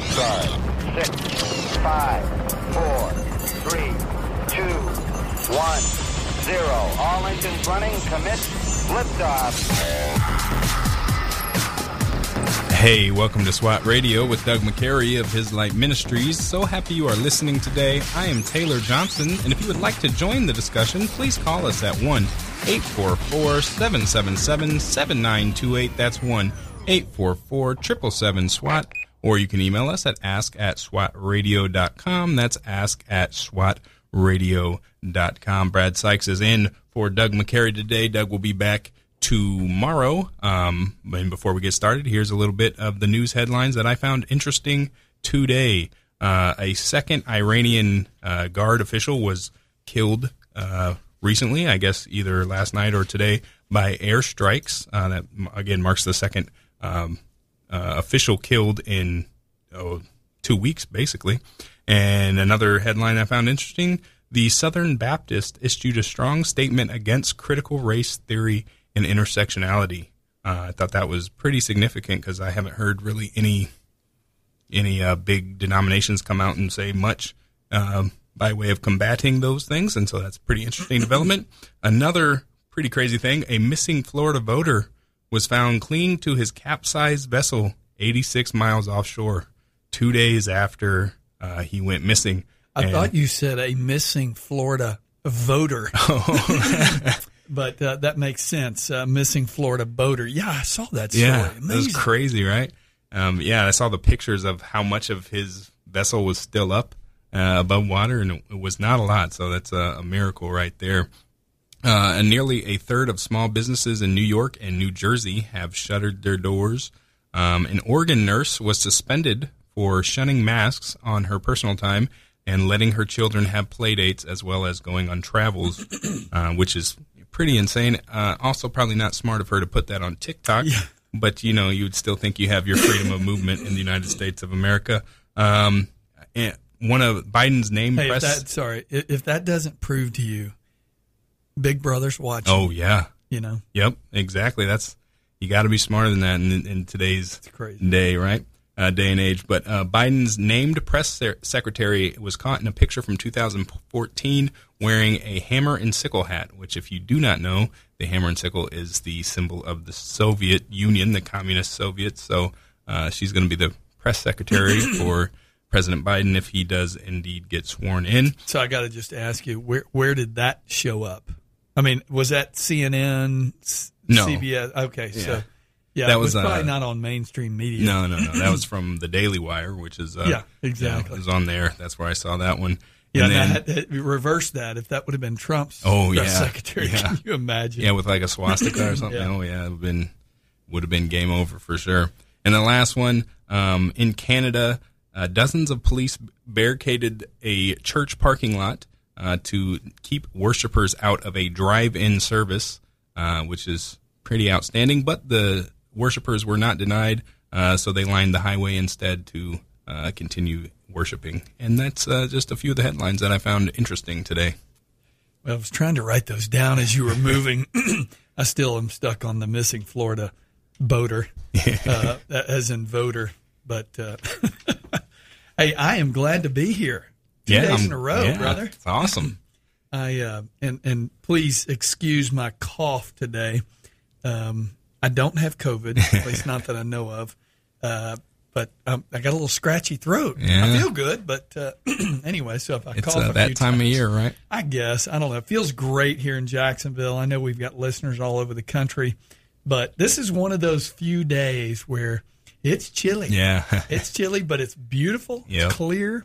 start. Six, five, four, three, two, one, zero. All engines running. Commit. Liftoff. Hey, welcome to SWAT Radio with Doug McCary of His Light Ministries. So happy you are listening today. I am Taylor Johnson, and if you would like to join the discussion, please call us at 1 844 777 7928. That's 1 844 777 SWAT. Or you can email us at ask at swatradio.com. That's ask at swatradio.com. Brad Sykes is in for Doug McCary today. Doug will be back tomorrow. Um, and before we get started, here's a little bit of the news headlines that I found interesting today. Uh, a second Iranian uh, guard official was killed uh, recently, I guess either last night or today, by airstrikes. Uh, that again marks the second um, uh, official killed in oh, two weeks, basically. And another headline I found interesting: the Southern Baptist issued a strong statement against critical race theory and intersectionality. Uh, I thought that was pretty significant because I haven't heard really any any uh, big denominations come out and say much um, by way of combating those things, and so that's a pretty interesting development. Another pretty crazy thing: a missing Florida boater was found clinging to his capsized vessel 86 miles offshore, two days after uh, he went missing. I And- thought you said a missing Florida voter. but uh, that makes sense. Uh, missing Florida boater. Yeah, I saw that story. Yeah, that was crazy, right? Um, yeah, I saw the pictures of how much of his vessel was still up uh, above water, and it was not a lot. So that's a, a miracle right there. Uh, and nearly a third of small businesses in New York and New Jersey have shuttered their doors. Um, an Oregon nurse was suspended for shunning masks on her personal time and letting her children have play dates as well as going on travels, uh, which is pretty insane. Uh, also, probably not smart of her to put that on TikTok. But you know, you would still think you have your freedom of movement in the United States of America. Um, and one of Biden's name Hey, if that sorry, if that doesn't prove to you, Big Brother's watching. oh yeah, you know, Yep, exactly. That's you got to be smarter than that in, in today's crazy. day, right? Uh, day and age. But uh, Biden's named press se- secretary was caught in a picture from 2014 wearing a hammer and sickle hat. Which, if you do not know, the hammer and sickle is the symbol of the Soviet Union, the communist Soviets. So uh, she's going to be the press secretary for President Biden if he does indeed get sworn in. So I got to just ask you, where where did that show up? I mean, was that CNN, No. CBS? Okay, so Yeah. yeah, That it was, was, probably uh, not on mainstream media. No, no, no. That was from the Daily Wire, which is uh, Yeah, exactly. it was on there. That's where I saw that one. Yeah, And then- had- had- reverse that. If that would have been Trump's Oh, yeah. secretary, Yeah. can you imagine? yeah, with like a swastika or something. Yeah. Oh yeah, it would have been would have been game over for sure. And the last one um, in Canada, uh, dozens of police barricaded a church parking lot to keep worshippers out of a drive-in service, uh, which is pretty outstanding. But the worshippers were not denied, uh, so they lined the highway instead to uh, continue worshiping. And that's uh, just a few of the headlines that I found interesting today. Well, I was trying to write those down as you were moving. I still am stuck on the missing Florida boater, uh, as in voter. But uh, hey, I am glad to be here. Two days I'm- in a row, yeah, brother. It's awesome. I uh, and and please excuse my cough today. Um, I don't have COVID, at least not that I know of. Uh, but um, I got a little scratchy throat. I feel good, but uh, anyway. So if I It's cough uh, a few that time of year, right? I guess. I don't know. It feels great here in Jacksonville. I know we've got listeners all over the country, but this is one of those few days where it's chilly. Yeah. it's chilly, but it's beautiful, Yep. clear,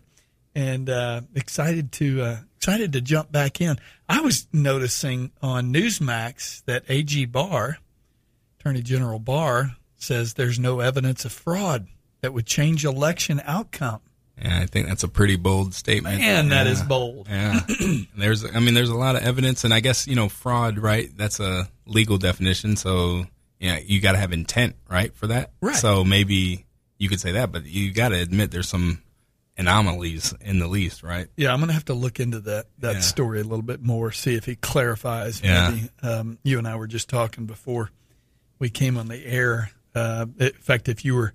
and uh, excited to uh, excited to jump back in. I was noticing on Newsmax that AG Barr, Attorney General Barr, says there's no evidence of fraud that would change election outcome. Yeah, I think that's a pretty bold statement. That yeah. is bold. Yeah. there's I mean there's a lot of evidence and I guess, you know, fraud, right? That's a legal definition, so yeah, you got to have intent, right, for that. Right. So maybe you could say that, but you got to admit there's some anomalies in the least, right? Yeah, I'm going to have to look into that that Yeah. story a little bit more, see if he clarifies. Yeah. Maybe um, you and I were just talking before we came on the air. Uh, in fact, if you were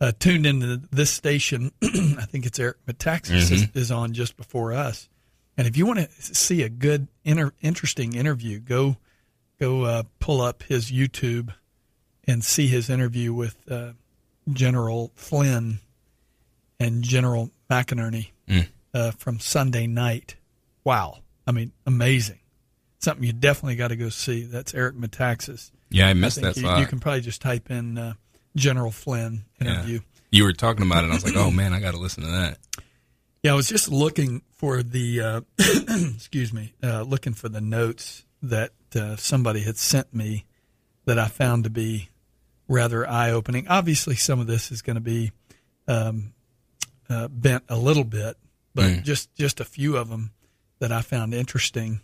uh, tuned into this station. I think it's Eric Metaxas is, is on just before us. And if you want to see a good, inter- interesting interview, go go uh, pull up his YouTube and see his interview with uh, General Flynn and General McInerney uh, from Sunday night. Wow. I mean, amazing. Something you definitely got to go see. That's Eric Metaxas. Yeah, I missed think that you, slot. you can probably just type in uh, General Flynn Yeah. interview. You were talking about it, and I was like, oh man, I got to listen to that. Yeah, I was just looking for the uh, excuse me, uh, looking for the notes that uh, somebody had sent me that I found to be rather eye opening. Obviously, some of this is going to be um, uh, bent a little bit, but Mm. just just a few of them that I found interesting.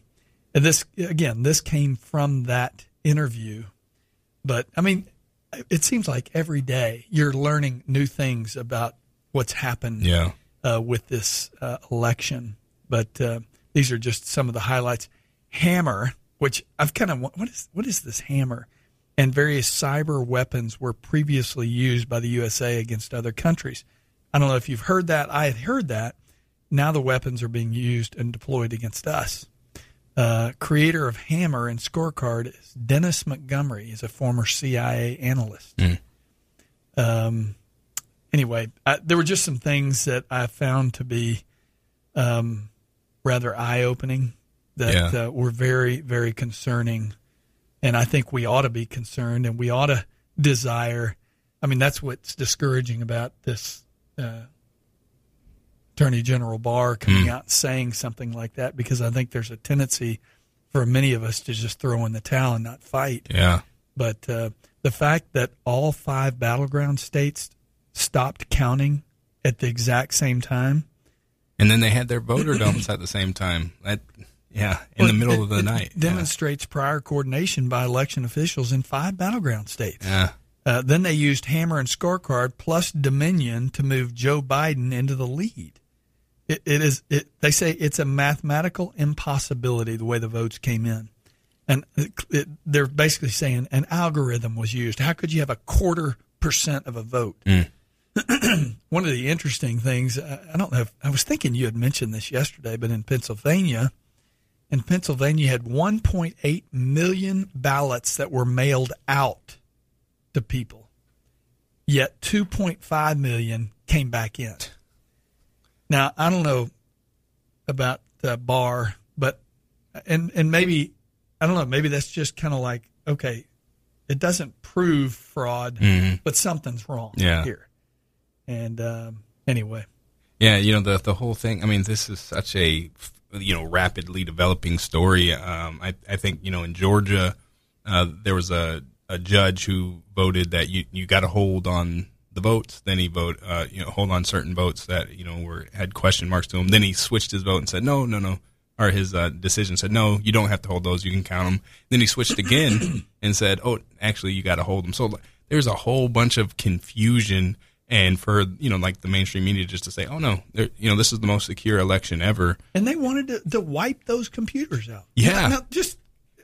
And this again, this came from that interview. But I mean, it seems like every day you're learning new things about what's happened Yeah. uh, with this uh, election. But uh, these are just some of the highlights. Hammer, which I've kind of what is what is this hammer? And various cyber weapons were previously used by the USA against other countries. I don't know if you've heard that. I had heard that. Now the weapons are being used and deployed against us. Uh, creator of Hammer and Scorecard is Dennis Montgomery. He's a former CIA analyst. Um, anyway, I, there were just some things that I found to be um, rather eye opening that Yeah. uh, were very, very concerning. And I think we ought to be concerned and we ought to desire. I mean, that's what's discouraging about this uh, Attorney General Barr coming out and saying something like that because I think there's a tendency for many of us to just throw in the towel and not fight. Yeah. But uh, the fact that all five battleground states stopped counting at the exact same time, And then they had their voter dumps at the same time. That, yeah, in the middle it- of the night. demonstrates prior coordination by election officials in five battleground states. Yeah. Uh, then they used Hammer and Scorecard plus Dominion to move Joe Biden into the lead. It, it is. It, they say it's a mathematical impossibility the way the votes came in, and it, it, they're basically saying an algorithm was used. How could you have a quarter percent of a vote? One of the interesting things, I don't know. If, I was thinking you had mentioned this yesterday, but in Pennsylvania, in Pennsylvania, you had 1.8 million ballots that were mailed out to people. Yet 2.5 million came back in. Now, I don't know about the bar, but and and maybe I don't know, maybe that's just kind of like okay, it doesn't prove fraud, but something's wrong Yeah. here. And um, anyway, Yeah, you know the the whole thing. I mean, this is such a you know rapidly developing story. Um, I I think you know in Georgia, uh, there was a a judge who voted that you you got to hold on the votes. Then he vote uh, you know hold on certain votes that you know were had question marks to him. Then he switched his vote and said no no no. Or his uh, decision said, no, you don't have to hold those. You can count them. Then he switched again and said, oh, actually, you got to hold them. So there's a whole bunch of confusion and for you know like the mainstream media just to say oh no you know this is the most secure election ever and they wanted to, to wipe those computers out. Yeah. Now, now, just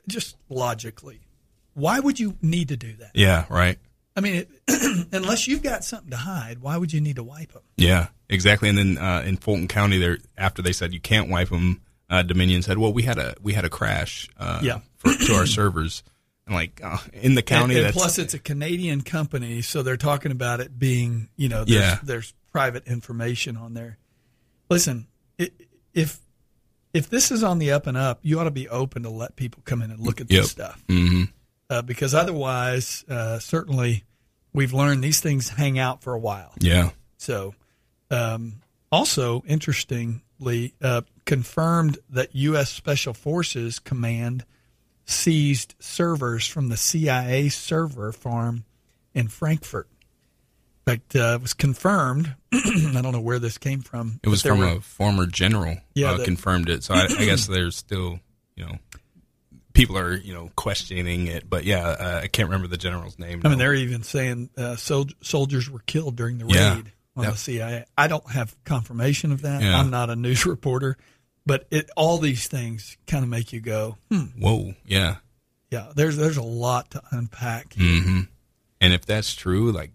just logically, why would you need to do that? yeah right I mean, it, unless you've got something to hide, why would you need to wipe them? yeah exactly and then uh, in fulton county there after they said you can't wipe them uh, dominion said well we had a we had a crash uh, Yeah. for, to our servers and like uh, in the county and, and that's plus, it's a Canadian company, so they're talking about it being, you know, there's, Yeah. there's private information on there. Listen, i if if this is on the up and up, you ought to be open to let people come in and look at Yep. this stuff, hmm uh, because otherwise, uh, certainly, we've learned these things hang out for a while. yeah So, um, also interestingly, uh, confirmed that U.S. Special Forces Command seized servers from the CIA server farm in Frankfurt. In fact, uh, it was confirmed. I don't know where this came from. it was from were- a former general Yeah, uh, confirmed it so I, I guess there's still you know people are you know questioning it but yeah uh, i can't remember the general's name I mean, they're even saying uh, sol- soldiers were killed during the Yeah. raid on Yep. the CIA. I don't have confirmation of that. Yeah. I'm not a news reporter, but it all these things kind of make you go, hmm, whoa yeah yeah. There's there's a lot to unpack. hmm And if that's true, like,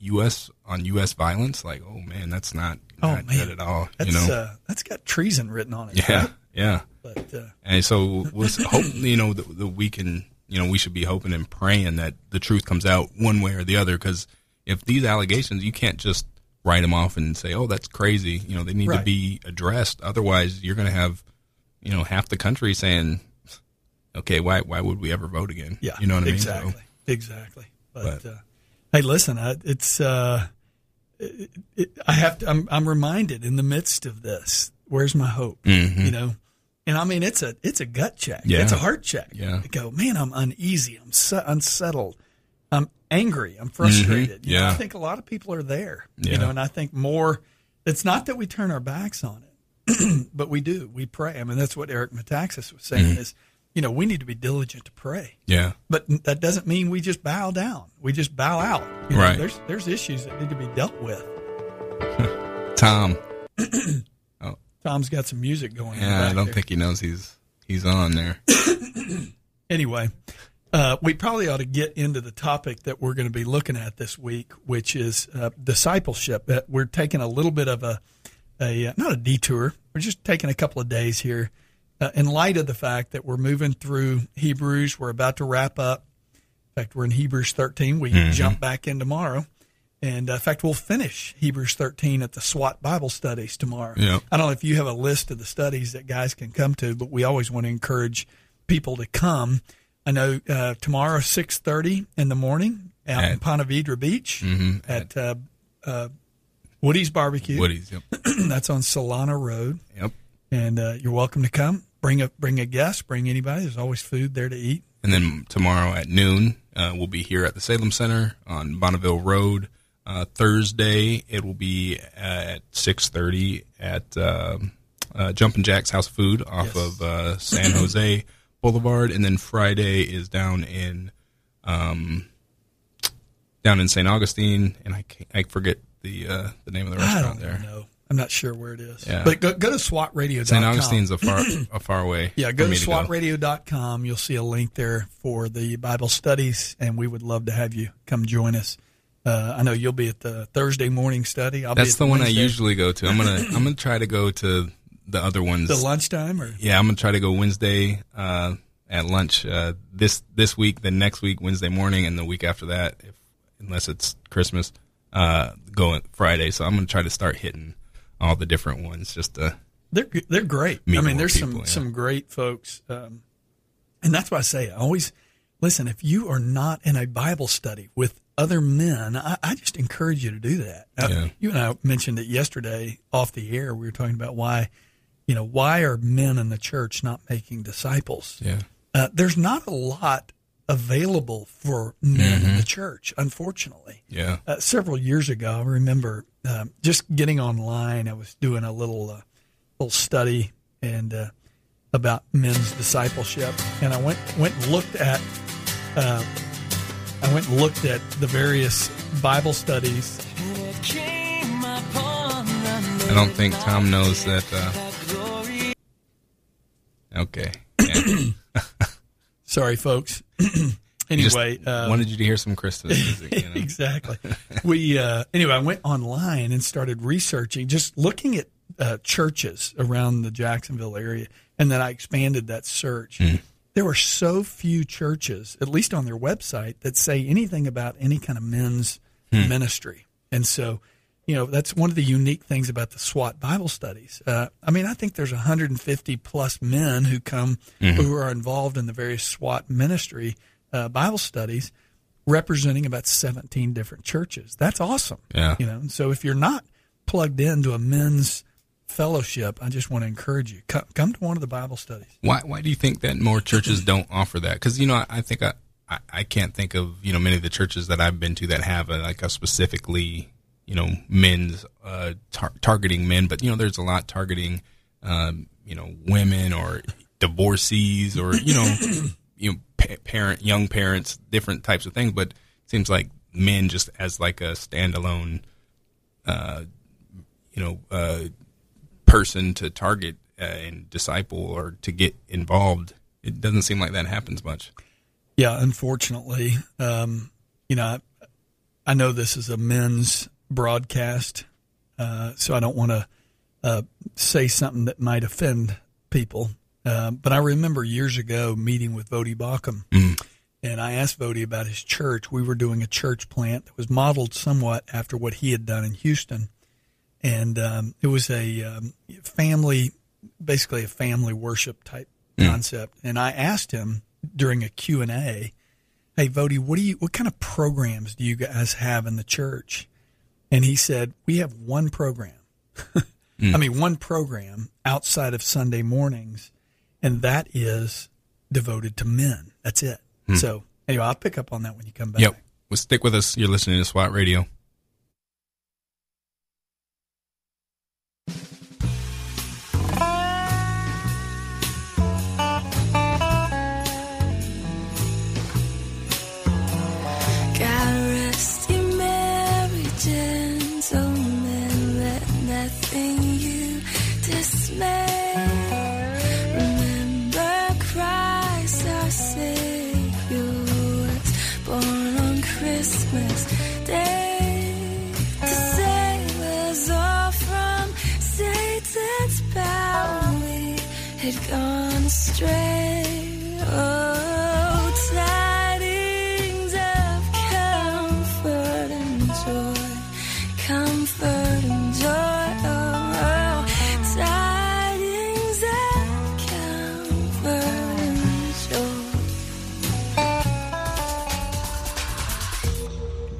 U.S. on U.S. violence, like, oh man, that's not, Oh, not man. good at all. That's you know, uh, that's got treason written on it. yeah, right? Yeah. But uh, And so was hope you know that, that we can you know we should be hoping and praying that the truth comes out one way or the other because if these allegations you can't just write them off and say oh that's crazy you know they need to be addressed otherwise you're going to have you know half the country saying okay why why would we ever vote again yeah, you know what I mean exactly, So, exactly. But, But- uh, hey, listen, I, it's uh, it, it, I have to. I'm, I'm reminded in the midst of this. Where's my hope? Mhm. You know, and I mean it's a it's a gut check. Yeah. It's a heart check. Yeah. To go, man, I'm uneasy. I'm se- unsettled. I'm angry. I'm frustrated. Mm-hmm. Yeah. I think a lot of people are there. Yeah. You know, and I think more. It's not that we turn our backs on it, but we do. We pray. I mean, that's what Eric Metaxas was saying. Mm-hmm. Is you know we need to be diligent to pray. yeah But that doesn't mean we just bow down. We just bow out. You know, Right. There's there's issues that need to be dealt with. Tom Tom's got some music going. on yeah I don't there. think he knows he's he's on there Anyway, uh, we probably ought to get into the topic that we're going to be looking at this week, which is uh, discipleship. Uh, we're taking a little bit of a, a uh, not a detour. We're just taking a couple of days here, uh, in light of the fact that we're moving through Hebrews. We're about to wrap up. In fact, we're in Hebrews 13. We jump back in tomorrow. And uh, in fact, we'll finish Hebrews 13 at the SWAT Bible studies tomorrow. I don't know if you have a list of the studies that guys can come to, but we always want to encourage people to come. I know uh, tomorrow, 6.30 in the morning out in At- Ponte Vedra Beach Mhm. at uh, uh, Woody's Barbecue. Woody's yep That's on Solana Road. yep And uh, you're welcome to come. Bring a bring a guest. Bring anybody. There's always food there to eat. And then tomorrow at noon, uh, we'll be here at the Salem Center on Bonneville Road. Uh, Thursday, it will be at six thirty at uh, uh, Jumpin' Jax House of Food off Yes. of uh, San Jose Boulevard, and then Friday is down in um, down in St. Augustine, and I can't, I forget the uh, the name of the I restaurant don't there. know. I'm not sure where it is. Yeah. But go, go to SWATradio.com. St. Augustine's a far a far away. Yeah, go to swatradio.com. You'll see a link there for the Bible studies, and we would love to have you come join us. Uh, I know you'll be at the Thursday morning study. I'll That's at the one I usually go to. I'm gonna I'm gonna try to go to the other ones. The lunchtime, or Yeah, I'm gonna try to go Wednesday uh, at lunch uh, this this week. Then next week Wednesday morning, and the week after that, if unless it's Christmas, uh, go Friday. So I'm gonna try to start hitting all the different ones. Just to they're they're great. I mean, there's some yeah. some great folks, um, and that's why I say I always listen. If you are not in a Bible study with other men, I, I just encourage you to do that. Yeah. you and I mentioned it yesterday off the air. We were talking about why, you know, why are men in the church not making disciples? yeah, Uh, there's not a lot available for men in the church, unfortunately. yeah, Uh, several years ago, I remember um, just getting online. I was doing a little uh, little study and uh, about men's discipleship, and I went went and looked at uh, I went and looked at the various Bible studies. I don't think Tom knows that. Uh, okay. Yeah. Sorry, folks. Just anyway, uh, wanted you to hear some Christmas music. You know? exactly. we uh, anyway, I went online and started researching, just looking at uh, churches around the Jacksonville area, and then I expanded that search. Hmm. There were so few churches, at least on their website, that say anything about any kind of men's Hmm. ministry, and so. You know that's one of the unique things about the SWAT Bible studies. Uh, I mean, I think there's 150 plus men who come Mm-hmm. who are involved in the various SWAT ministry uh, Bible studies, representing about 17 different churches. That's awesome. Yeah. You know, and so if you're not plugged into a men's fellowship, I just want to encourage you come, come to one of the Bible studies. Why why do you think that more churches don't offer that? Because you know, I, I think I, I I can't think of you know many of the churches that I've been to that have a, like a specifically you know men's uh, tar- targeting men, but you know, there's a lot targeting um, you know women or divorcees or you know you know pa- parent young parents, different types of things. But it seems like men just as like a standalone, uh, you know, uh, person to target uh, and disciple or to get involved. It doesn't seem like that happens much. Yeah, unfortunately, um, you know, I, I know this is a men's broadcast, uh, so I don't want to uh, say something that might offend people. Uh, but I remember years ago meeting with Voddie Baucham, and I asked Voddie about his church. We were doing a church plant that was modeled somewhat after what he had done in Houston, and um, it was a um, family, basically a family worship type concept. And I asked him during a Q and A, "Hey, Voddie, what do you? What kind of programs do you guys have in the church?" And he said, "We have one program." I mean, one program outside of Sunday mornings, and that is devoted to men. That's it. So, anyway, I'll pick up on that when you come back. Yep. Well, stick with us. You're listening to SWAT Radio.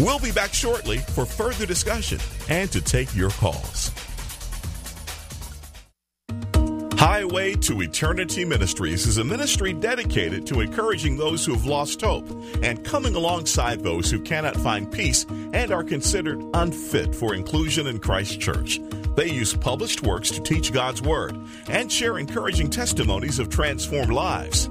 We'll be back shortly for further discussion and to take your calls. Highway to Eternity Ministries is a ministry dedicated to encouraging those who have lost hope and coming alongside those who cannot find peace and are considered unfit for inclusion in Christ's church. They use published works to teach God's Word and share encouraging testimonies of transformed lives.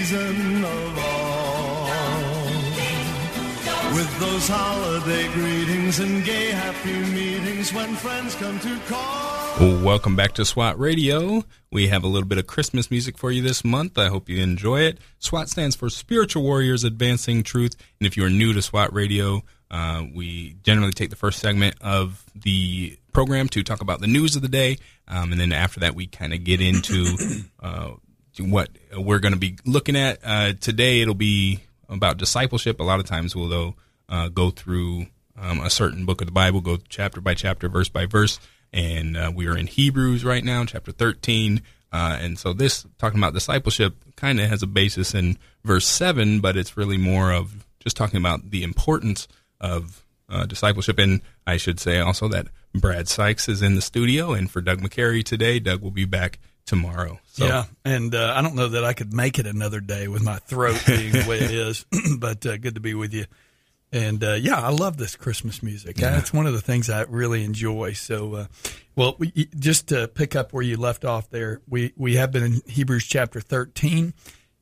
those holiday greetings and gay happy meetings when friends come to call. Welcome back to SWAT Radio. We have a little bit of Christmas music for you this month. I hope you enjoy it. SWAT stands for Spiritual Warriors Advancing Truth. And if you are new to SWAT Radio, uh, we generally take the first segment of the program to talk about the news of the day. Um, and then after that, we kind of get into uh, what we're going to be looking at. Uh, today, it'll be about discipleship. A lot of times we'll though, uh, go through um, a certain book of the Bible, go chapter by chapter, verse by verse. And uh, we are in Hebrews right now, chapter 13. Uh, and so this, talking about discipleship, kind of has a basis in verse 7, but it's really more of just talking about the importance of uh, discipleship. And I should say also that Brad Sykes is in the studio. And for Doug McCary today, Doug will be back tomorrow. So, Yeah, and uh, I don't know that I could make it another day with my throat being the way it is, but uh, good to be with you. And uh, yeah, I love this Christmas music. It's one of the things I really enjoy. So, uh, well, we, just to pick up where you left off there, we we have been in Hebrews chapter thirteen,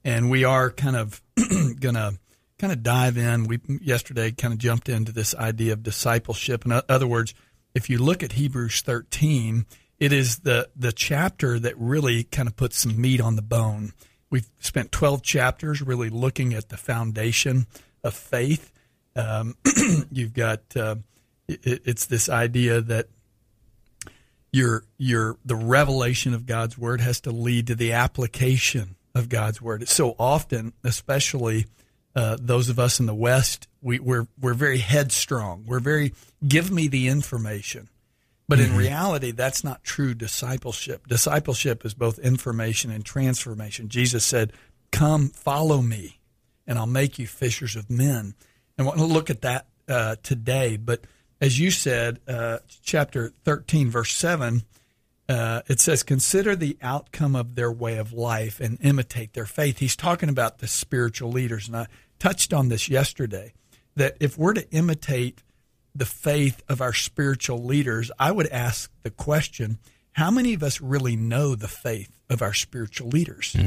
and we are kind of gonna kind of dive in. We yesterday kind of jumped into this idea of discipleship. In other words, if you look at Hebrews thirteen, it is the the chapter that really kind of puts some meat on the bone. We've spent 12 chapters really looking at the foundation of faith. Um, you've got uh, it, it's this idea that your your the revelation of God's word has to lead to the application of God's word. So often, especially uh, those of us in the West, we, we're we're very headstrong. We're very give me the information, but in reality, that's not true discipleship. Discipleship is both information and transformation. Jesus said, "Come, follow me, and I'll make you fishers of men." And I want to look at that uh, today, but as you said, uh, chapter 13, verse 7, uh, it says, Consider the outcome of their way of life and imitate their faith. He's talking about the spiritual leaders. And I touched on this yesterday that if we're to imitate the faith of our spiritual leaders, I would ask the question how many of us really know the faith of our spiritual leaders?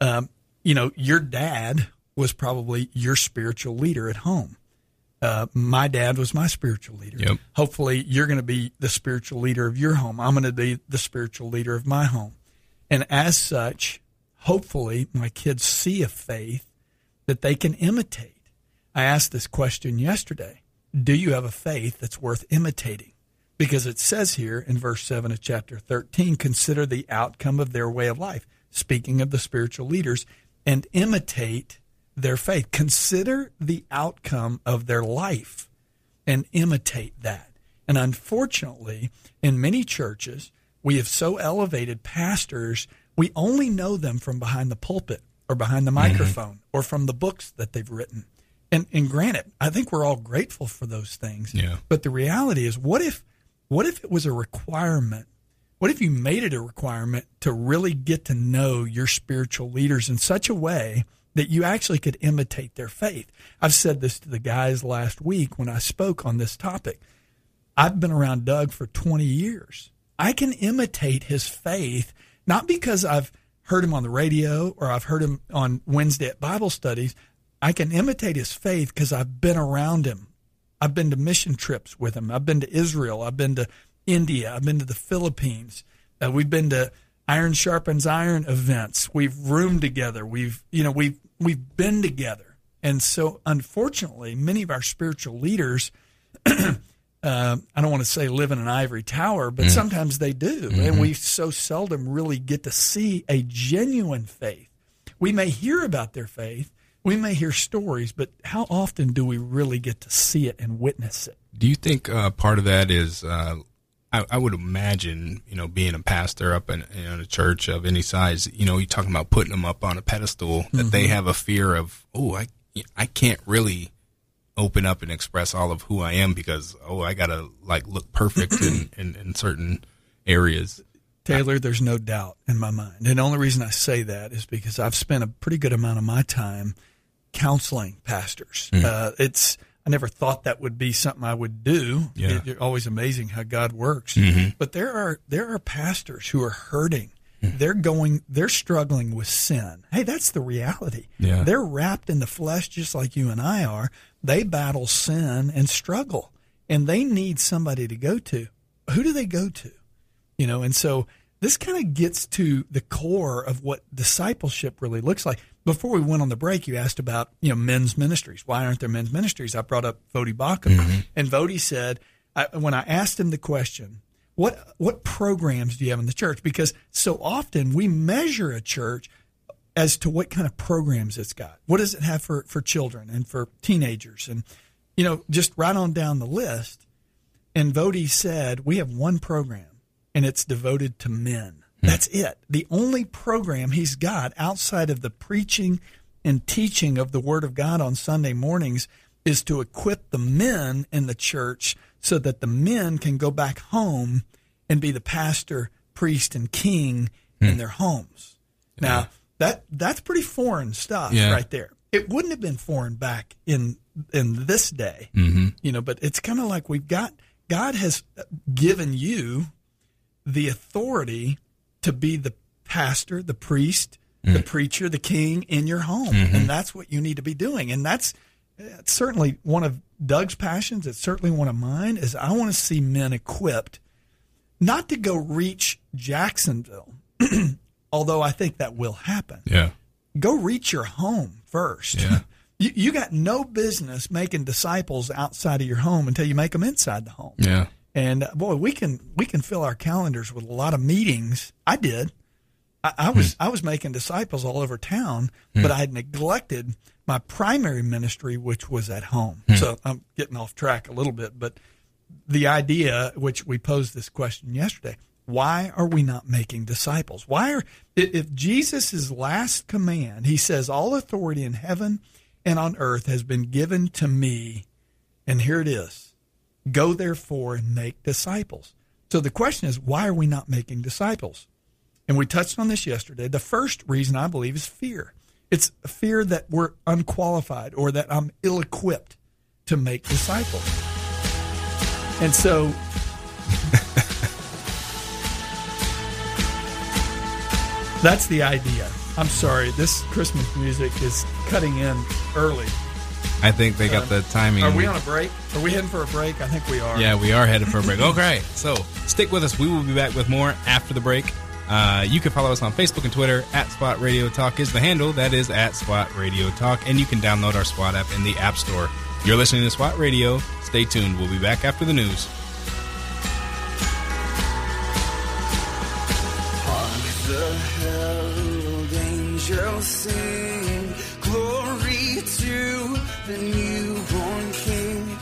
Um, you know, your dad was probably your spiritual leader at home. Uh, my dad was my spiritual leader. Yep. Hopefully, you're going to be the spiritual leader of your home. I'm going to be the spiritual leader of my home. And as such, hopefully, my kids see a faith that they can imitate. I asked this question yesterday Do you have a faith that's worth imitating? Because it says here in verse 7 of chapter 13 consider the outcome of their way of life, speaking of the spiritual leaders, and imitate their faith. Consider the outcome of their life and imitate that. And unfortunately, in many churches, we have so elevated pastors, we only know them from behind the pulpit or behind the mm-hmm. microphone or from the books that they've written. And, and granted, I think we're all grateful for those things. Yeah. But the reality is, what if, what if it was a requirement? What if you made it a requirement to really get to know your spiritual leaders in such a way that you actually could imitate their faith? I've said this to the guys last week when I spoke on this topic. I've been around Doug for 20 years. I can imitate his faith, not because I've heard him on the radio or I've heard him on Wednesday at Bible studies. I can imitate his faith because I've been around him. I've been to mission trips with him. I've been to Israel. I've been to India. I've been to the Philippines. Uh, we've been to Iron Sharpens Iron events. We've roomed together. We've, you know, we've, we've been together. And so, unfortunately, many of our spiritual leaders uh, I don't want to say live in an ivory tower, but sometimes they do. And we so seldom really get to see a genuine faith. We may hear about their faith, we may hear stories, but how often do we really get to see it and witness it? Do you think uh, part of that is? Uh, I, I would imagine, you know, being a pastor up in, in a church of any size, you know, you're talking about putting them up on a pedestal that they have a fear of. Oh, I I can't really open up and express all of who I am because oh, I gotta like look perfect in, in, in certain areas. Taylor, there's no doubt in my mind. And the only reason I say that is because I've spent a pretty good amount of my time counseling pastors. Uh, it's I never thought that would be something I would do. Yeah. It- it's always amazing how God works. Mm-hmm. But there are there are pastors who are hurting. They're going they're struggling with sin. Hey, that's the reality. Yeah. They're wrapped in the flesh just like you and I are. They battle sin and struggle. And they need somebody to go to. Who do they go to? You know, and so this kind of gets to the core of what discipleship really looks like. Before we went on the break, you asked about, you know, men's ministries. Why aren't there men's ministries? I brought up Voddie Baucham. Mm-hmm. And Voddie said, I, when I asked him the question, what, what programs do you have in the church? Because so often we measure a church as to what kind of programs it's got. What does it have for, for children and for teenagers? And, you know, just right on down the list. And Voddie said, we have one program and it's devoted to men. Hmm. That's it. The only program he's got outside of the preaching and teaching of the Word of God on Sunday mornings is to equip the men in the church so that the men can go back home and be the pastor, priest, and king in hmm. their homes. Now, that that's pretty foreign stuff Yeah. right there. It wouldn't have been foreign back in in this day, mm-hmm. you know. But it's kind of like we've got God has given you the authority to be the pastor, the priest, the mm-hmm. preacher, the king in your home, and mm-hmm. that's what you need to be doing. And that's, that's certainly one of Doug's passions. It's certainly one of mine. Is I want to see men equipped not to go reach Jacksonville, although I think that will happen. Yeah. Go reach your home first. Yeah. You, you got no business making disciples outside of your home until you make them inside the home. Yeah. And boy, we can we can fill our calendars with a lot of meetings. I did. I, I was hmm. I was making disciples all over town, hmm. but I had neglected my primary ministry, which was at home. Hmm. So I'm getting off track a little bit, but the idea, which we posed this question yesterday, why are we not making disciples? Why are if Jesus' last command, he says, "All authority in heaven and on earth has been given to me," and here it is. Go therefore and make disciples. So the question is, why are we not making disciples? And we touched on this yesterday. The first reason I believe is fear. It's fear that we're unqualified or that I'm ill equipped to make disciples. And so that's the idea. I'm sorry, this Christmas music is cutting in early. I think they got the timing. Are we on a break? Are we heading for a break? I think we are. Yeah, we are headed for a break. Okay, so stick with us. We will be back with more after the break. Uh, you can follow us on Facebook and Twitter. At SWAT Radio Talk is the handle. That is at SWAT Radio Talk. And you can download our SWAT app in the App Store. You're listening to SWAT Radio. Stay tuned. We'll be back after the news. the herald angels sing glory to the newborn king.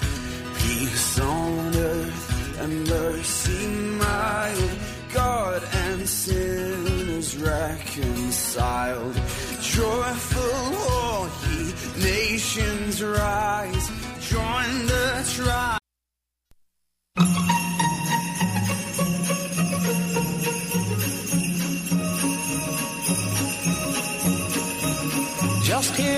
Peace on earth and mercy mild god and sinners reconciled. Joyful all ye nations rise join the tribe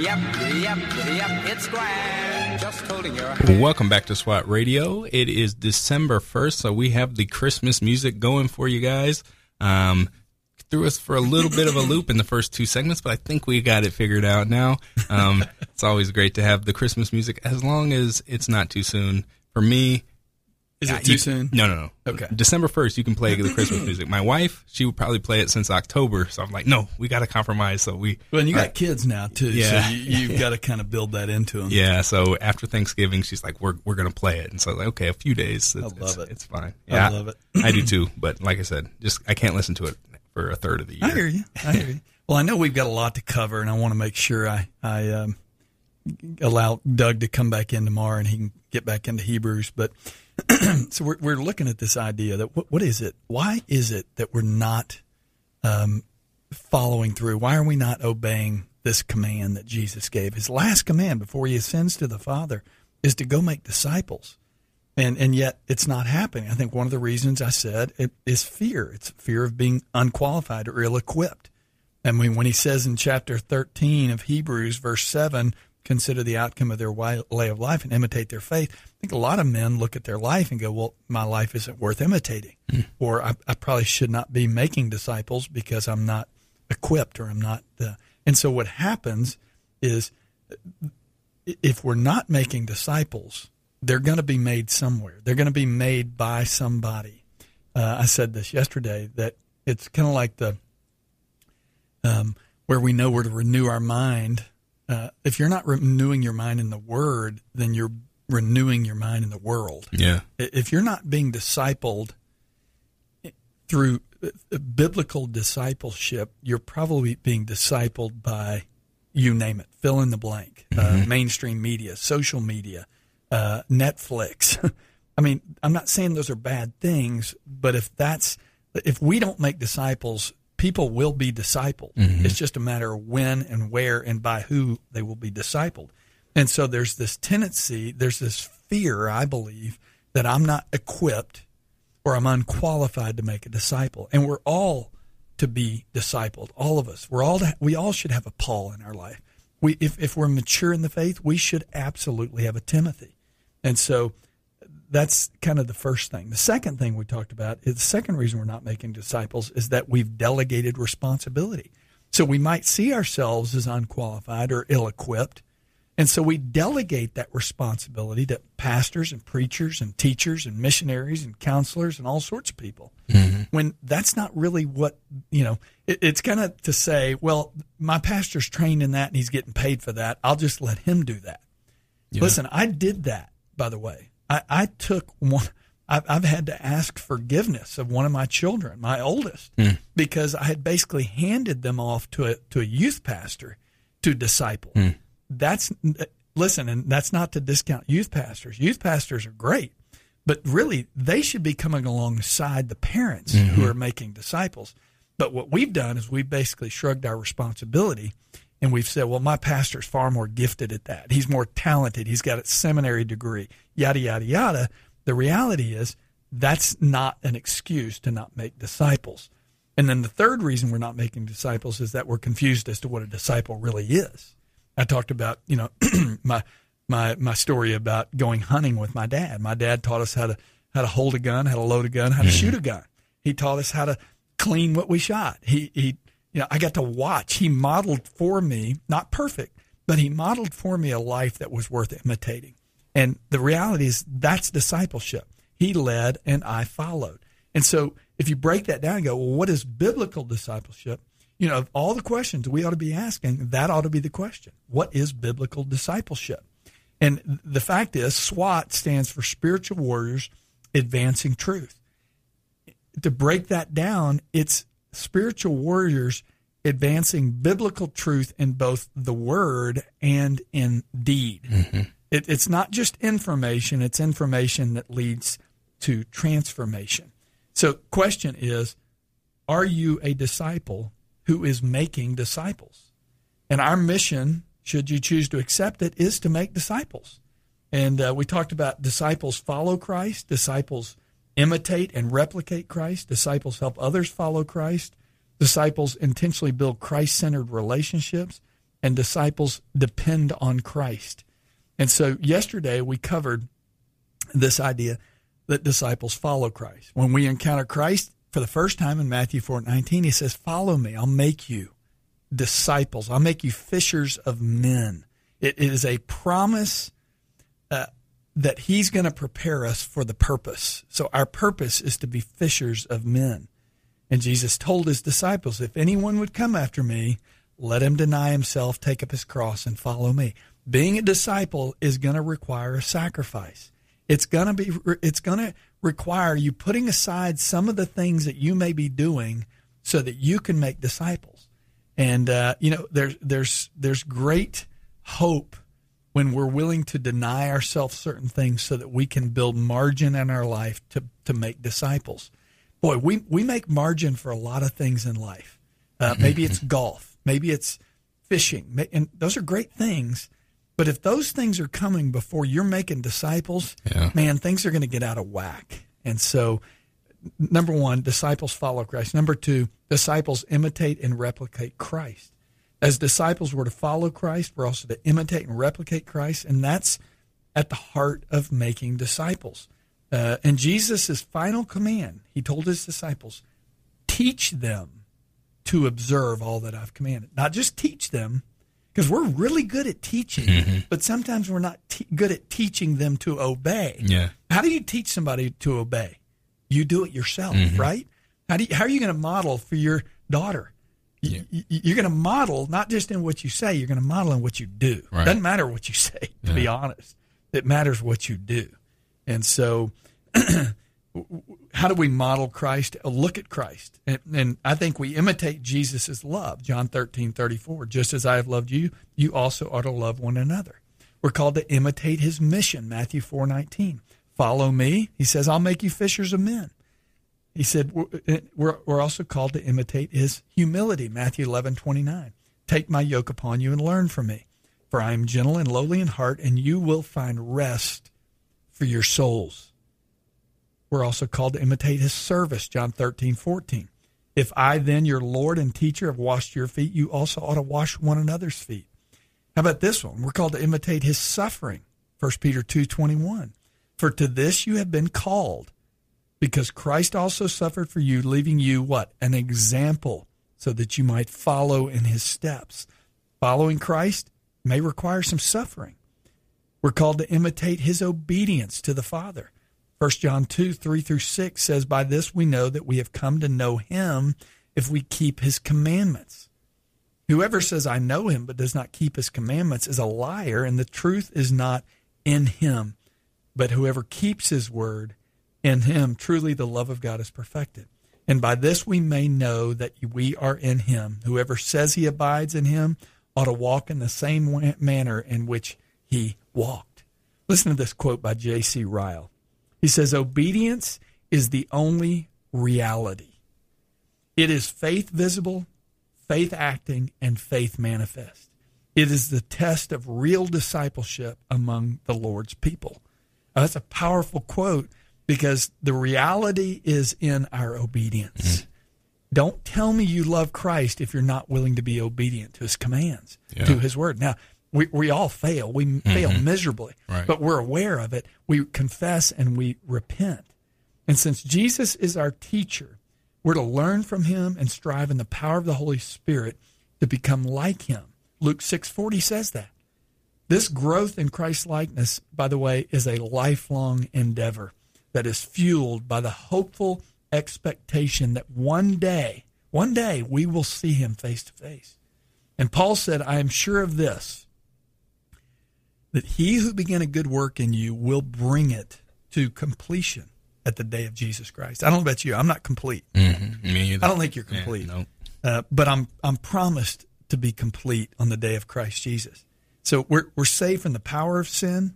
Up, giddy up, it's grand. Just holding your hand. Welcome back to SWAT Radio. It is December 1st, so we have the Christmas music going for you guys. Um, threw us for a little bit of a loop in the first two segments, but I think we got it figured out now. Um, it's always great to have the Christmas music as long as it's not too soon. For me, Is it too soon? No, no, no. Okay. December first, you can play the Christmas music. My wife, she would probably play it since October, so I'm like, no, we got to compromise. So we, Well, and you got Right. kids now too, Yeah. so you, you've got to kind of build that into them. yeah. So after Thanksgiving, she's like, we're we're gonna play it, and so like, okay, a few days. It's, love it's, it. It's fine. I love it. I do too. But like I said, just I can't listen to it for a third of the year. I hear you. I hear you. Well, I know we've got a lot to cover, and I want to make sure I I um, allow Doug to come back in tomorrow, and he can get back into Hebrews. But so we're we're looking at this idea that what, what is it? Why is it that we're not um, following through? Why are we not obeying this command that Jesus gave? His last command before he ascends to the Father is to go make disciples. And, and yet it's not happening. I think one of the reasons I said it is fear. It's fear of being unqualified or ill equipped. I mean, when he says in chapter 13 of Hebrews, verse 7, consider the outcome of their way way of life and imitate their faith, I think a lot of men look at their life and go, well, my life isn't worth imitating. Or I, I probably should not be making disciples because I'm not equipped or I'm not. Uh, and so what happens is if we're not making disciples, they're going to be made somewhere. They're going to be made by somebody. Uh, I said this yesterday that it's kind of like the um, where we know where to renew our mind. Uh, if you're not renewing your mind in the Word, then you're renewing your mind in the world. Yeah. If you're not being discipled through uh, biblical discipleship, you're probably being discipled by you name it, fill in the blank, uh, mainstream media, social media, uh, Netflix. I mean, I'm not saying those are bad things, but if that's if we don't make disciples, people will be discipled. Mm-hmm. It's just a matter of when and where and by who they will be discipled. And so there's this tendency, there's this fear, I believe, that I'm not equipped or I'm unqualified to make a disciple. And we're all to be discipled, all of us. We're all to, we all should have a Paul in our life. We if if we're mature in the faith, we should absolutely have a Timothy. And so that's kind of the first thing. The second thing we talked about is the second reason we're not making disciples is that we've delegated responsibility. So we might see ourselves as unqualified or ill equipped. And so we delegate that responsibility to pastors and preachers and teachers and missionaries and counselors and all sorts of people. Mm-hmm. When that's not really what, you know, it, it's kind of to say, well, my pastor's trained in that and he's getting paid for that. I'll just let him do that. Listen, I did that, by the way. I, I took one, I've, I've had to ask forgiveness of one of my children, my oldest, hmm. because I had basically handed them off to a, to a youth pastor to disciple. Hmm. That's, listen, and that's not to discount youth pastors. Youth pastors are great, but really they should be coming alongside the parents who mm-hmm. are making disciples. But what we've done is we've basically shrugged our responsibility and we've said, well, my pastor's far more gifted at that. He's more talented. He's got a seminary degree, yada, yada, yada. The reality is that's not an excuse to not make disciples. And then the third reason we're not making disciples is that we're confused as to what a disciple really is. I talked about, you know, my my my story about going hunting with my dad. My dad taught us how to how to hold a gun, how to load a gun, how to shoot a mm-hmm. gun. He taught us how to clean what we shot. He he you know, I got to watch. He modeled for me, not perfect, but he modeled for me a life that was worth imitating. And the reality is that's discipleship. He led and I followed. And so if you break that down and go, well, what is biblical discipleship? You know, of all the questions we ought to be asking, that ought to be the question. What is biblical discipleship? And the fact is, SWAT stands for Spiritual Warriors Advancing Truth. To break that down, it's spiritual warriors advancing biblical truth in both the word and in deed. It, it's not just information, it's information that leads to transformation. So, question is Are you a disciple who is making disciples? And our mission, should you choose to accept it, is to make disciples. And uh, we talked about disciples follow Christ, disciples imitate and replicate Christ, disciples help others follow Christ, disciples intentionally build Christ centered relationships, and disciples depend on Christ. And so yesterday we covered this idea that disciples follow Christ. When we encounter Christ for the first time in Matthew 4 19, he says, Follow me, I'll make you disciples, I'll make you fishers of men. It, is a promise that he's going to prepare us for the purpose. So our purpose is to be fishers of men. And Jesus told his disciples, if anyone would come after me, let him deny himself, take up his cross, and follow me. Being a disciple is going to require a sacrifice. It's going to be, it's going to require you putting aside some of the things that you may be doing so that you can make disciples. And, uh, you know, there's, there's, there's great hope when we're willing to deny ourselves certain things so that we can build margin in our life to, to make disciples. Boy, we, we make margin for a lot of things in life. Uh, maybe it's golf, maybe it's fishing, and those are great things. But if those things are coming before you're making disciples, Yeah. man, things are going to get out of whack. And so, number one, disciples follow Christ. Number two, disciples imitate and replicate Christ. As disciples, we're to follow Christ. We're also to imitate and replicate Christ, and that's at the heart of making disciples. Uh, and Jesus' final command, he told his disciples, teach them to observe all that I've commanded. Not just teach them, because we're really good at teaching, but sometimes we're not te- good at teaching them to obey. Yeah. How do you teach somebody to obey? You do it yourself, Mm-hmm. right? How do you, how are you going to model for your daughter? You- you're going to model not just in what you say, you're going to model in what you do. Right. Doesn't matter what you say, to be honest. It matters what you do. And so, how do we model Christ? Uh, Look at Christ. And, and I think we imitate Jesus' love. John 13, 34. Just as I have loved you, you also ought to love one another. We're called to imitate his mission. Matthew 4, 19. Follow me. He says, I'll make you fishers of men. He said, we're, eh, we're we're also called to imitate his humility. Matthew 11, 29. Take my yoke upon you and learn from me. For I am gentle and lowly in heart, and you will find rest for your souls. we're also called to imitate his service, John 13, 14. If I then, your Lord and teacher, have washed your feet, you also ought to wash one another's feet. How about this one? We're called to imitate his suffering, 1 Peter 2, 21. For to this you have been called, because Christ also suffered for you, leaving you what? An example, so that you might follow in his steps. Following Christ may require some suffering. We're called to imitate his obedience to the Father. 1 John 2, 3 through 6 says, By this we know that we have come to know him if we keep his commandments. Whoever says, I know him, but does not keep his commandments is a liar, and the truth is not in him. But whoever keeps his word, in him truly the love of God is perfected. And by this we may know that we are in him. Whoever says he abides in him ought to walk in the same manner in which he walked. Listen to this quote by J.C. Ryle. He says, Obedience is the only reality. It is faith visible, faith acting, and faith manifest. It is the test of real discipleship among the Lord's people. Now, that's a powerful quote because the reality is in our obedience. Mm-hmm. Don't tell me you love Christ if you're not willing to be obedient to his commands, Yeah. to his word. Now, we, we all fail. We fail mm-hmm. miserably, Right. but we're aware of it. We confess and we repent. And since Jesus is our teacher, we're to learn from him and strive in the power of the Holy Spirit to become like him. Luke 6:40 says that. This growth in Christ likeness, by the way, is a lifelong endeavor that is fueled by the hopeful expectation that one day, one day we will see him face to face. And Paul said, I am sure of this, that he who began a good work in you will bring it to completion at the day of Jesus Christ. I don't know about you. I'm not complete. Mm-hmm. Me either. I don't think you're Yeah, complete. no. Uh, but I'm I'm promised to be complete on the day of Christ Jesus. So we're we're safe in the power of sin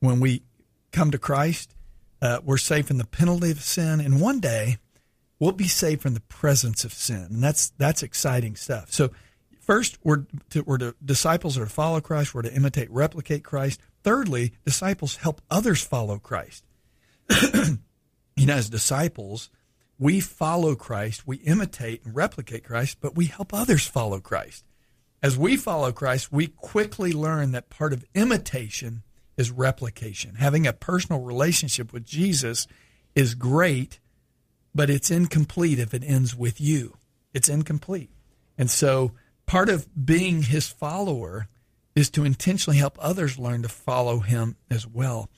when we come to Christ. Uh, we're safe from the penalty of sin, and one day we'll be safe from the presence of sin, and that's that's exciting stuff. So first, we're to, we're to disciples are to follow Christ. We're to imitate, replicate Christ. Thirdly, disciples help others follow Christ you know, as disciples, we follow Christ, we imitate and replicate Christ, but we help others follow Christ. As we follow Christ, we quickly learn that part of imitation is replication. Having a personal relationship with Jesus is great, but it's incomplete if it ends with you. It's incomplete. And so part of being his follower is to intentionally help others learn to follow him as well.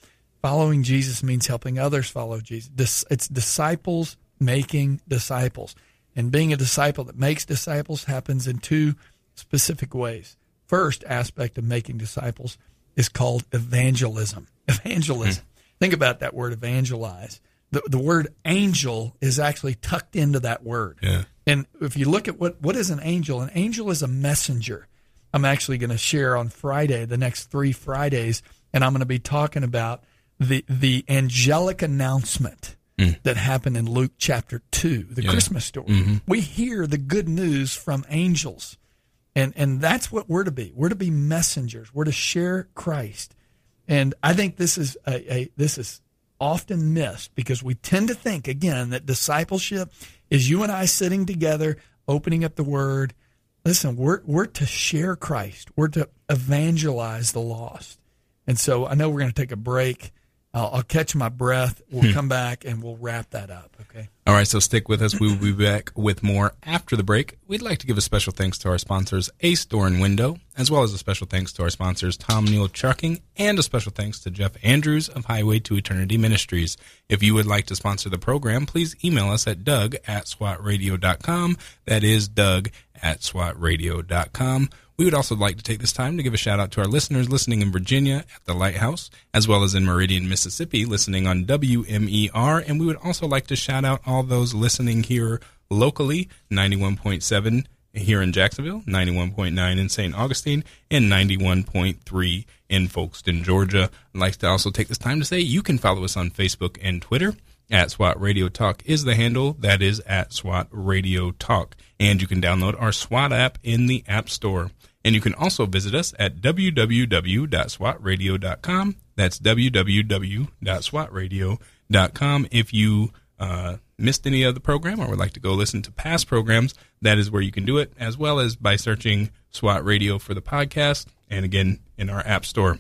Following Jesus means helping others follow Jesus. It's disciples making disciples. And being a disciple that makes disciples happens in two specific ways. First aspect of making disciples is called evangelism. Evangelism. Think about that word evangelize. The, the word angel is actually tucked into that word. Yeah. And if you look at what, what is an angel, an angel is a messenger. I'm actually going to share on Friday, the next three Fridays, and I'm going to be talking about the the angelic announcement hmm. that happened in Luke chapter two, the Yeah. Christmas story. Mm-hmm. We hear the good news from angels. And and that's what we're to be. We're to be messengers. We're to share Christ. And I think this is a, a this is often missed because we tend to think again that discipleship is you and I sitting together, opening up the Word. Listen, we're we're to share Christ. We're to evangelize the lost. And so I know we're going to take a break. I'll, I'll catch my breath. We'll hmm. come back and we'll wrap that up. Okay. All right, so stick with us. We will be back with more after the break. We'd like to give a special thanks to our sponsors, Ace Door and Window, as well as a special thanks to our sponsors, Tom Nehl Trucking, and a special thanks to Jeff Andrews of Highway to Eternity Ministries. If you would like to sponsor the program, please email us at doug at swatradio.com. That is Doug at swatradio.com. We would also like to take this time to give a shout out to our listeners listening in Virginia at the Lighthouse, as well as in Meridian, Mississippi, listening on WMER. And we would also like to shout out all those listening here locally 91.7 here in Jacksonville, 91.9 in St. Augustine, and 91.3 in Folkston, Georgia. I'd like to also take this time to say you can follow us on Facebook and Twitter. At SWAT Radio Talk is the handle. That is at SWAT Radio Talk. And you can download our SWAT app in the App Store. And you can also visit us at www.swatradio.com. That's www.swatradio.com. If you uh, missed any of the program or would like to go listen to past programs, that is where you can do it, as well as by searching SWAT Radio for the podcast, and again in our app store.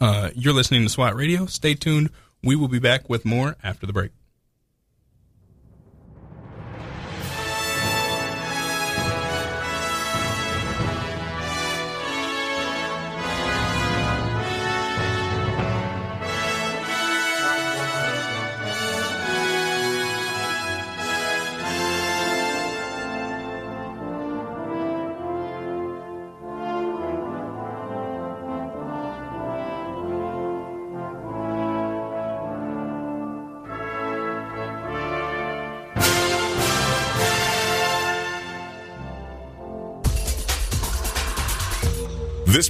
Uh, you're listening to SWAT Radio. Stay tuned. We will be back with more after the break.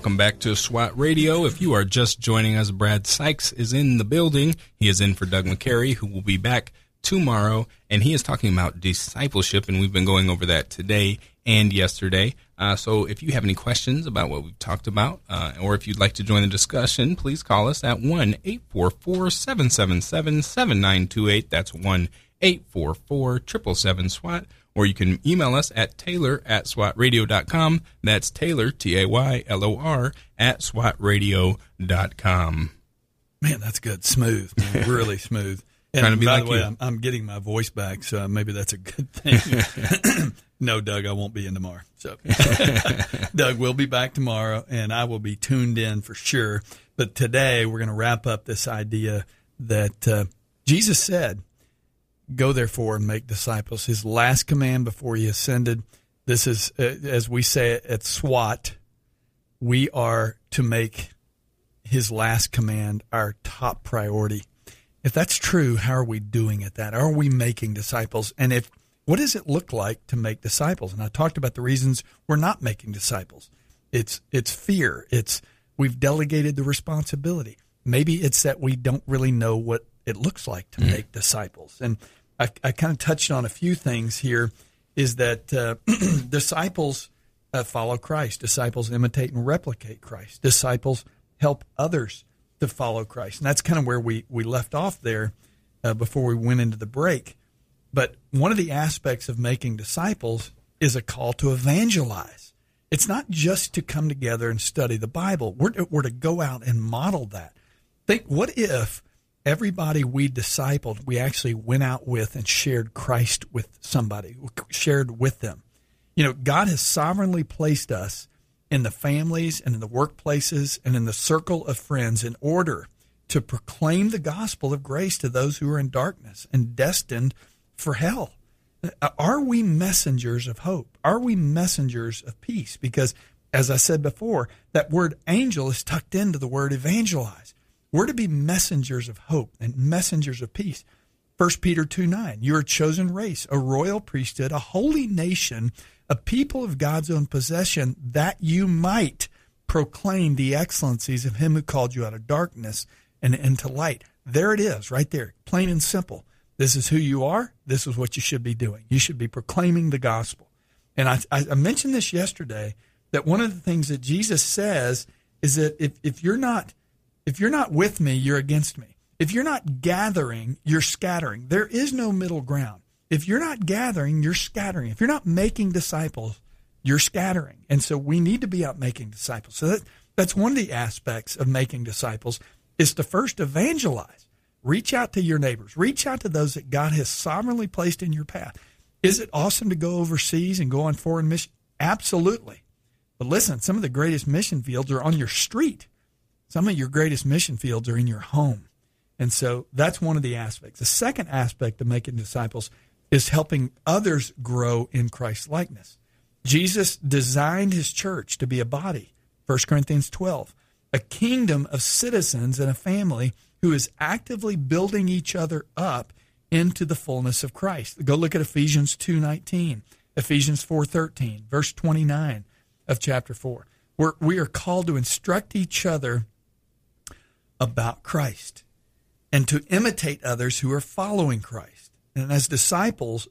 Welcome back to SWAT Radio. If you are just joining us, Brad Sykes is in the building. He is in for Doug McCary, who will be back tomorrow, and he is talking about discipleship, and we've been going over that today and yesterday. Uh, so if you have any questions about what we've talked about, uh, or if you'd like to join the discussion, please call us at 1 844 777 7928. That's 1 844 777 SWAT. Or you can email us at taylor at swatradio.com. That's Taylor, T A Y L O R, at swatradio.com. Man, that's good. Smooth. man. Really smooth. And Trying to be by like the way. I'm, I'm getting my voice back, so maybe that's a good thing. no, Doug, I won't be in tomorrow. So, Doug will be back tomorrow, and I will be tuned in for sure. But today, we're going to wrap up this idea that uh, Jesus said, Go therefore and make disciples. His last command before he ascended. This is, uh, as we say it at SWAT, we are to make his last command our top priority. If that's true, how are we doing at that? Are we making disciples? And if what does it look like to make disciples? And I talked about the reasons we're not making disciples. It's it's fear. It's we've delegated the responsibility. Maybe it's that we don't really know what it looks like to make disciples. And I, I kind of touched on a few things here. Is that uh, disciples uh, follow Christ? Disciples imitate and replicate Christ. Disciples help others to follow Christ. And that's kind of where we, we left off there uh, before we went into the break. But one of the aspects of making disciples is a call to evangelize. It's not just to come together and study the Bible. We're we're to go out and model that. Think, what if everybody we discipled, we actually went out with and shared Christ with somebody, shared with them? You know, God has sovereignly placed us in the families and in the workplaces and in the circle of friends in order to proclaim the gospel of grace to those who are in darkness and destined for hell. Are we messengers of hope? Are we messengers of peace? Because as I said before, that word angel is tucked into the word evangelize. We're to be messengers of hope and messengers of peace. 1 Peter 2 9, you're a chosen race, a royal priesthood, a holy nation, a people of God's own possession, that you might proclaim the excellencies of him who called you out of darkness and into light. There it is, right there, plain and simple. This is who you are. This is what you should be doing. You should be proclaiming the gospel. And I, I mentioned this yesterday that one of the things that Jesus says is that if, if you're not if you're not with me, you're against me. If you're not gathering, you're scattering. There is no middle ground. If you're not gathering, you're scattering. If you're not making disciples, you're scattering. And so we need to be out making disciples. So that, that's one of the aspects of making disciples is to first evangelize. Reach out to your neighbors. Reach out to those that God has sovereignly placed in your path. Is it awesome to go overseas and go on foreign mission? Absolutely. But listen, some of the greatest mission fields are on your street. Some of your greatest mission fields are in your home. And so that's one of the aspects. The second aspect of making disciples is helping others grow in Christ's likeness. Jesus designed his church to be a body, 1 Corinthians 12, a kingdom of citizens and a family who is actively building each other up into the fullness of Christ. Go look at Ephesians 2:19, Ephesians 4:13, verse 29 of chapter 4. We're, we are called to instruct each other about Christ and to imitate others who are following Christ. And as disciples,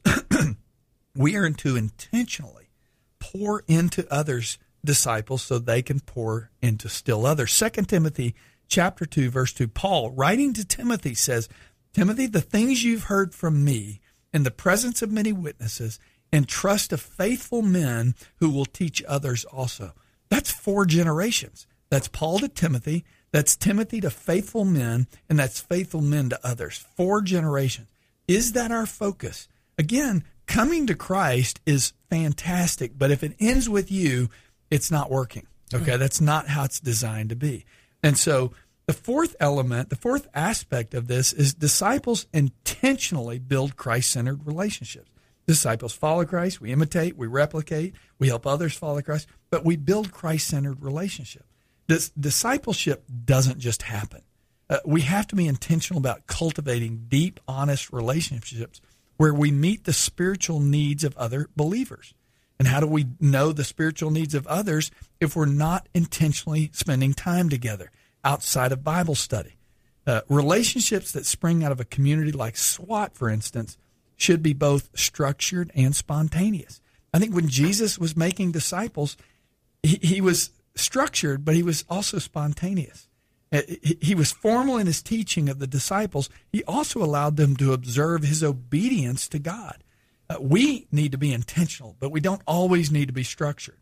we are to intentionally pour into others disciples so they can pour into still others. Second Timothy chapter 2 verse 2 Paul writing to Timothy says, "Timothy, the things you've heard from me in the presence of many witnesses, entrust to faithful men who will teach others also." That's four generations. That's Paul to Timothy, that's Timothy to faithful men, and that's faithful men to others. Four generations. Is that our focus? Again, coming to Christ is fantastic, but if it ends with you, it's not working. Okay, that's not how it's designed to be. And so the fourth element, the fourth aspect of this is disciples intentionally build Christ centered relationships. Disciples follow Christ, we imitate, we replicate, we help others follow Christ, but we build Christ centered relationships. This discipleship doesn't just happen. Uh, we have to be intentional about cultivating deep, honest relationships where we meet the spiritual needs of other believers. And how do we know the spiritual needs of others if we're not intentionally spending time together outside of Bible study? Uh, relationships that spring out of a community like SWAT, for instance, should be both structured and spontaneous. I think when Jesus was making disciples, he, he was structured, but he was also spontaneous. Uh, He was formal in his teaching of the disciples. He also allowed them to observe his obedience to God. Uh, we need to be intentional, but we don't always need to be structured.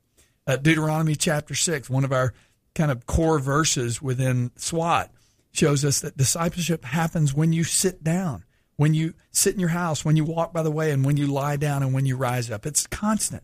Uh, Deuteronomy chapter 6, one of our kind of core verses within SWAT, shows us that discipleship happens when you sit down, when you sit in your house, when you walk by the way, and when you lie down and when you rise up. It's constant.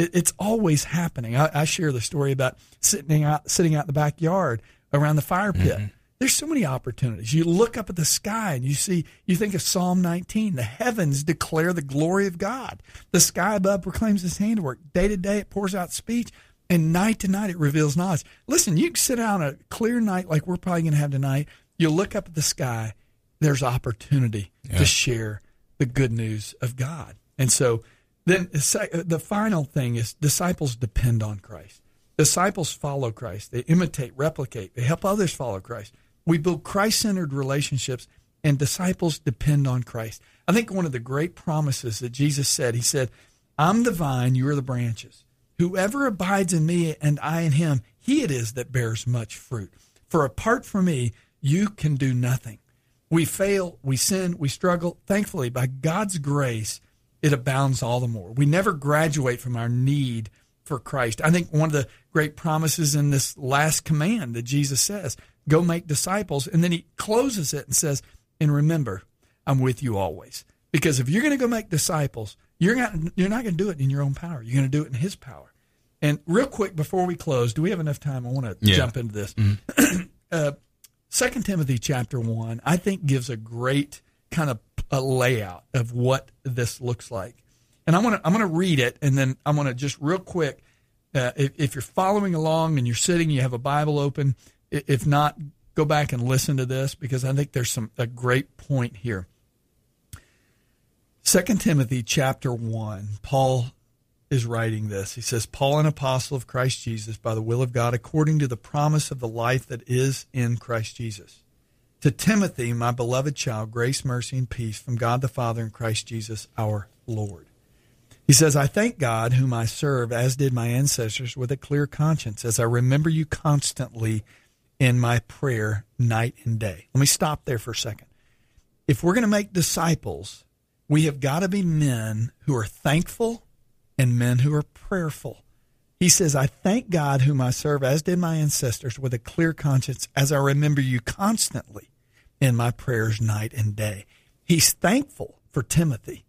It, it's always happening. I, I share the story about sitting out, sitting out in the backyard around the fire pit. Mm-hmm. There's so many opportunities. You look up at the sky and you see, you think of Psalm 19. The heavens declare the glory of God. The sky above proclaims his handiwork. Day to day, it pours out speech. And night to night, it reveals knowledge. Listen, you can sit out on a clear night like we're probably going to have tonight. You look up at the sky, there's opportunity to share the good news of God. And so then the final thing is disciples depend on Christ. Disciples follow Christ. They imitate, replicate. They help others follow Christ. We build Christ centered relationships, and disciples depend on Christ. I think one of the great promises that Jesus said, He said, I'm the vine, you are the branches. Whoever abides in me and I in him, he it is that bears much fruit. For apart from me, you can do nothing. We fail, we sin, we struggle. Thankfully, by God's grace, it abounds all the more. We never graduate from our need for Christ. I think one of the great promises in this last command that Jesus says, go make disciples. And then he closes it and says, and remember, I'm with you always. Because if you're going to go make disciples, you're not, you're not going to do it in your own power. You're going to do it in his power. And real quick before we close, do we have enough time? I want to Yeah. jump into this. uh, Second Timothy chapter one, I think, gives a great kind of a layout of what this looks like. And I'm gonna I'm gonna read it, and then I'm gonna just real quick Uh, if, if you're following along and you're sitting, you have a Bible open. If not, go back and listen to this because I think there's some a great point here. Second Timothy chapter one, Paul is writing this. He says, Paul, an apostle of Christ Jesus, by the will of God, according to the promise of the life that is in Christ Jesus. To Timothy, my beloved child, grace, mercy, and peace from God the Father and Christ Jesus our Lord. He says, I thank God, whom I serve, as did my ancestors, with a clear conscience, as I remember you constantly in my prayer night and day. Let me stop there for a second. If we're going to make disciples, we have got to be men who are thankful and men who are prayerful. He says, I thank God whom I serve, as did my ancestors, with a clear conscience, as I remember you constantly in my prayers night and day. He's thankful for Timothy,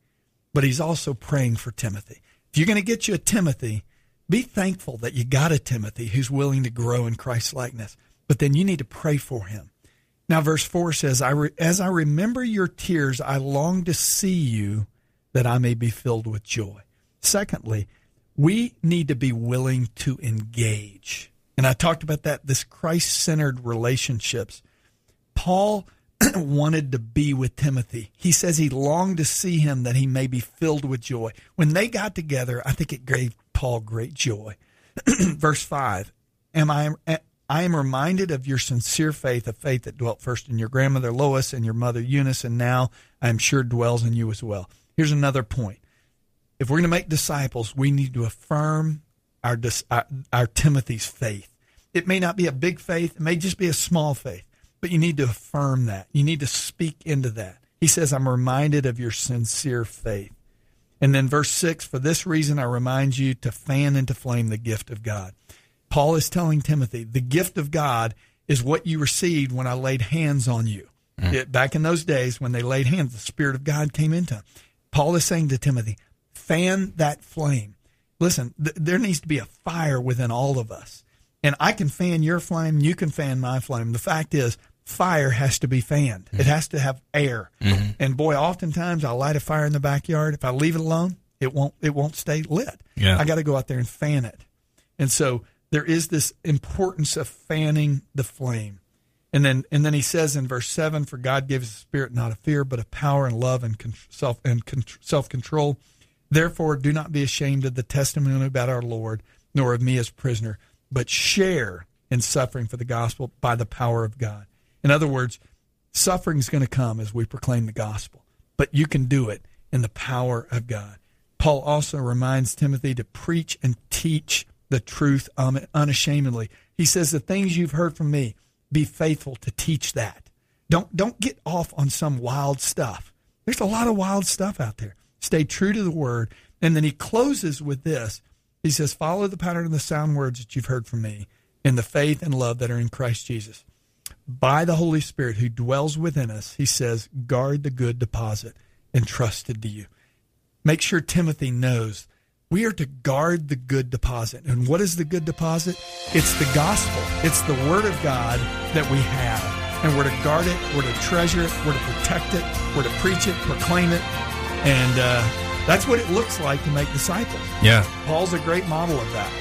but he's also praying for Timothy. If you're going to get you a Timothy, be thankful that you got a Timothy who's willing to grow in Christ's likeness, but then you need to pray for him. Now, verse 4 says, I As I remember your tears, I long to see you that I may be filled with joy. Secondly, we need to be willing to engage. And I talked about that, this Christ centered relationships. Paul wanted to be with Timothy. He says he longed to see him that he may be filled with joy. When they got together, I think it gave Paul great joy. Verse 5 Am I I am reminded of your sincere faith, a faith that dwelt first in your grandmother Lois and your mother Eunice, and now I am sure dwells in you as well. Here's another point. If we're going to make disciples, we need to affirm our, our, our Timothy's faith. It may not be a big faith, it may just be a small faith, but you need to affirm that. You need to speak into that. He says, I'm reminded of your sincere faith. And then verse 6 For this reason I remind you to fan into flame the gift of God. Paul is telling Timothy, the gift of God is what you received when I laid hands on you. Mm. It- back in those days when they laid hands, the Spirit of God came into him. Paul is saying to Timothy, fan that flame. Listen, th- there needs to be a fire within all of us. And I can fan your flame, you can fan my flame. The fact is, fire has to be fanned. It mm-hmm. has to have air. Mm-hmm. And boy, oftentimes I light a fire in the backyard. If I leave it alone, it won't it won't stay lit. Yeah. I got to go out there and fan it. And so there is this importance of fanning the flame. And then and then he says in verse 7 for God gives a spirit not of fear but of power and love and con- self and con- self-control. Therefore do not be ashamed of the testimony about our Lord nor of me as prisoner but share in suffering for the gospel by the power of God. In other words, suffering is going to come as we proclaim the gospel, but you can do it in the power of God. Paul also reminds Timothy to preach and teach the truth unashamedly. He says, The things you've heard from me, be faithful to teach that. Don't, don't get off on some wild stuff. There's a lot of wild stuff out there. Stay true to the word. And then he closes with this. He says, Follow the pattern of the sound words that you've heard from me in the faith and love that are in Christ Jesus. By the Holy Spirit who dwells within us, he says, Guard the good deposit entrusted to you make sure Timothy knows we are to guard the good deposit. And what is the good deposit? It's the gospel, it's the word of God that we have. And we're to guard it, we're to treasure it, we're to protect it, we're to preach it, proclaim it. And uh, that's what it looks like to make disciples. Yeah. Paul's a great model of that.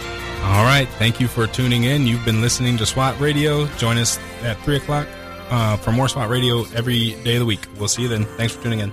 All right. Thank you for tuning in. You've been listening to SWAT Radio. Join us at 3 o'clock uh, for more SWAT Radio every day of the week. We'll see you then. Thanks for tuning in.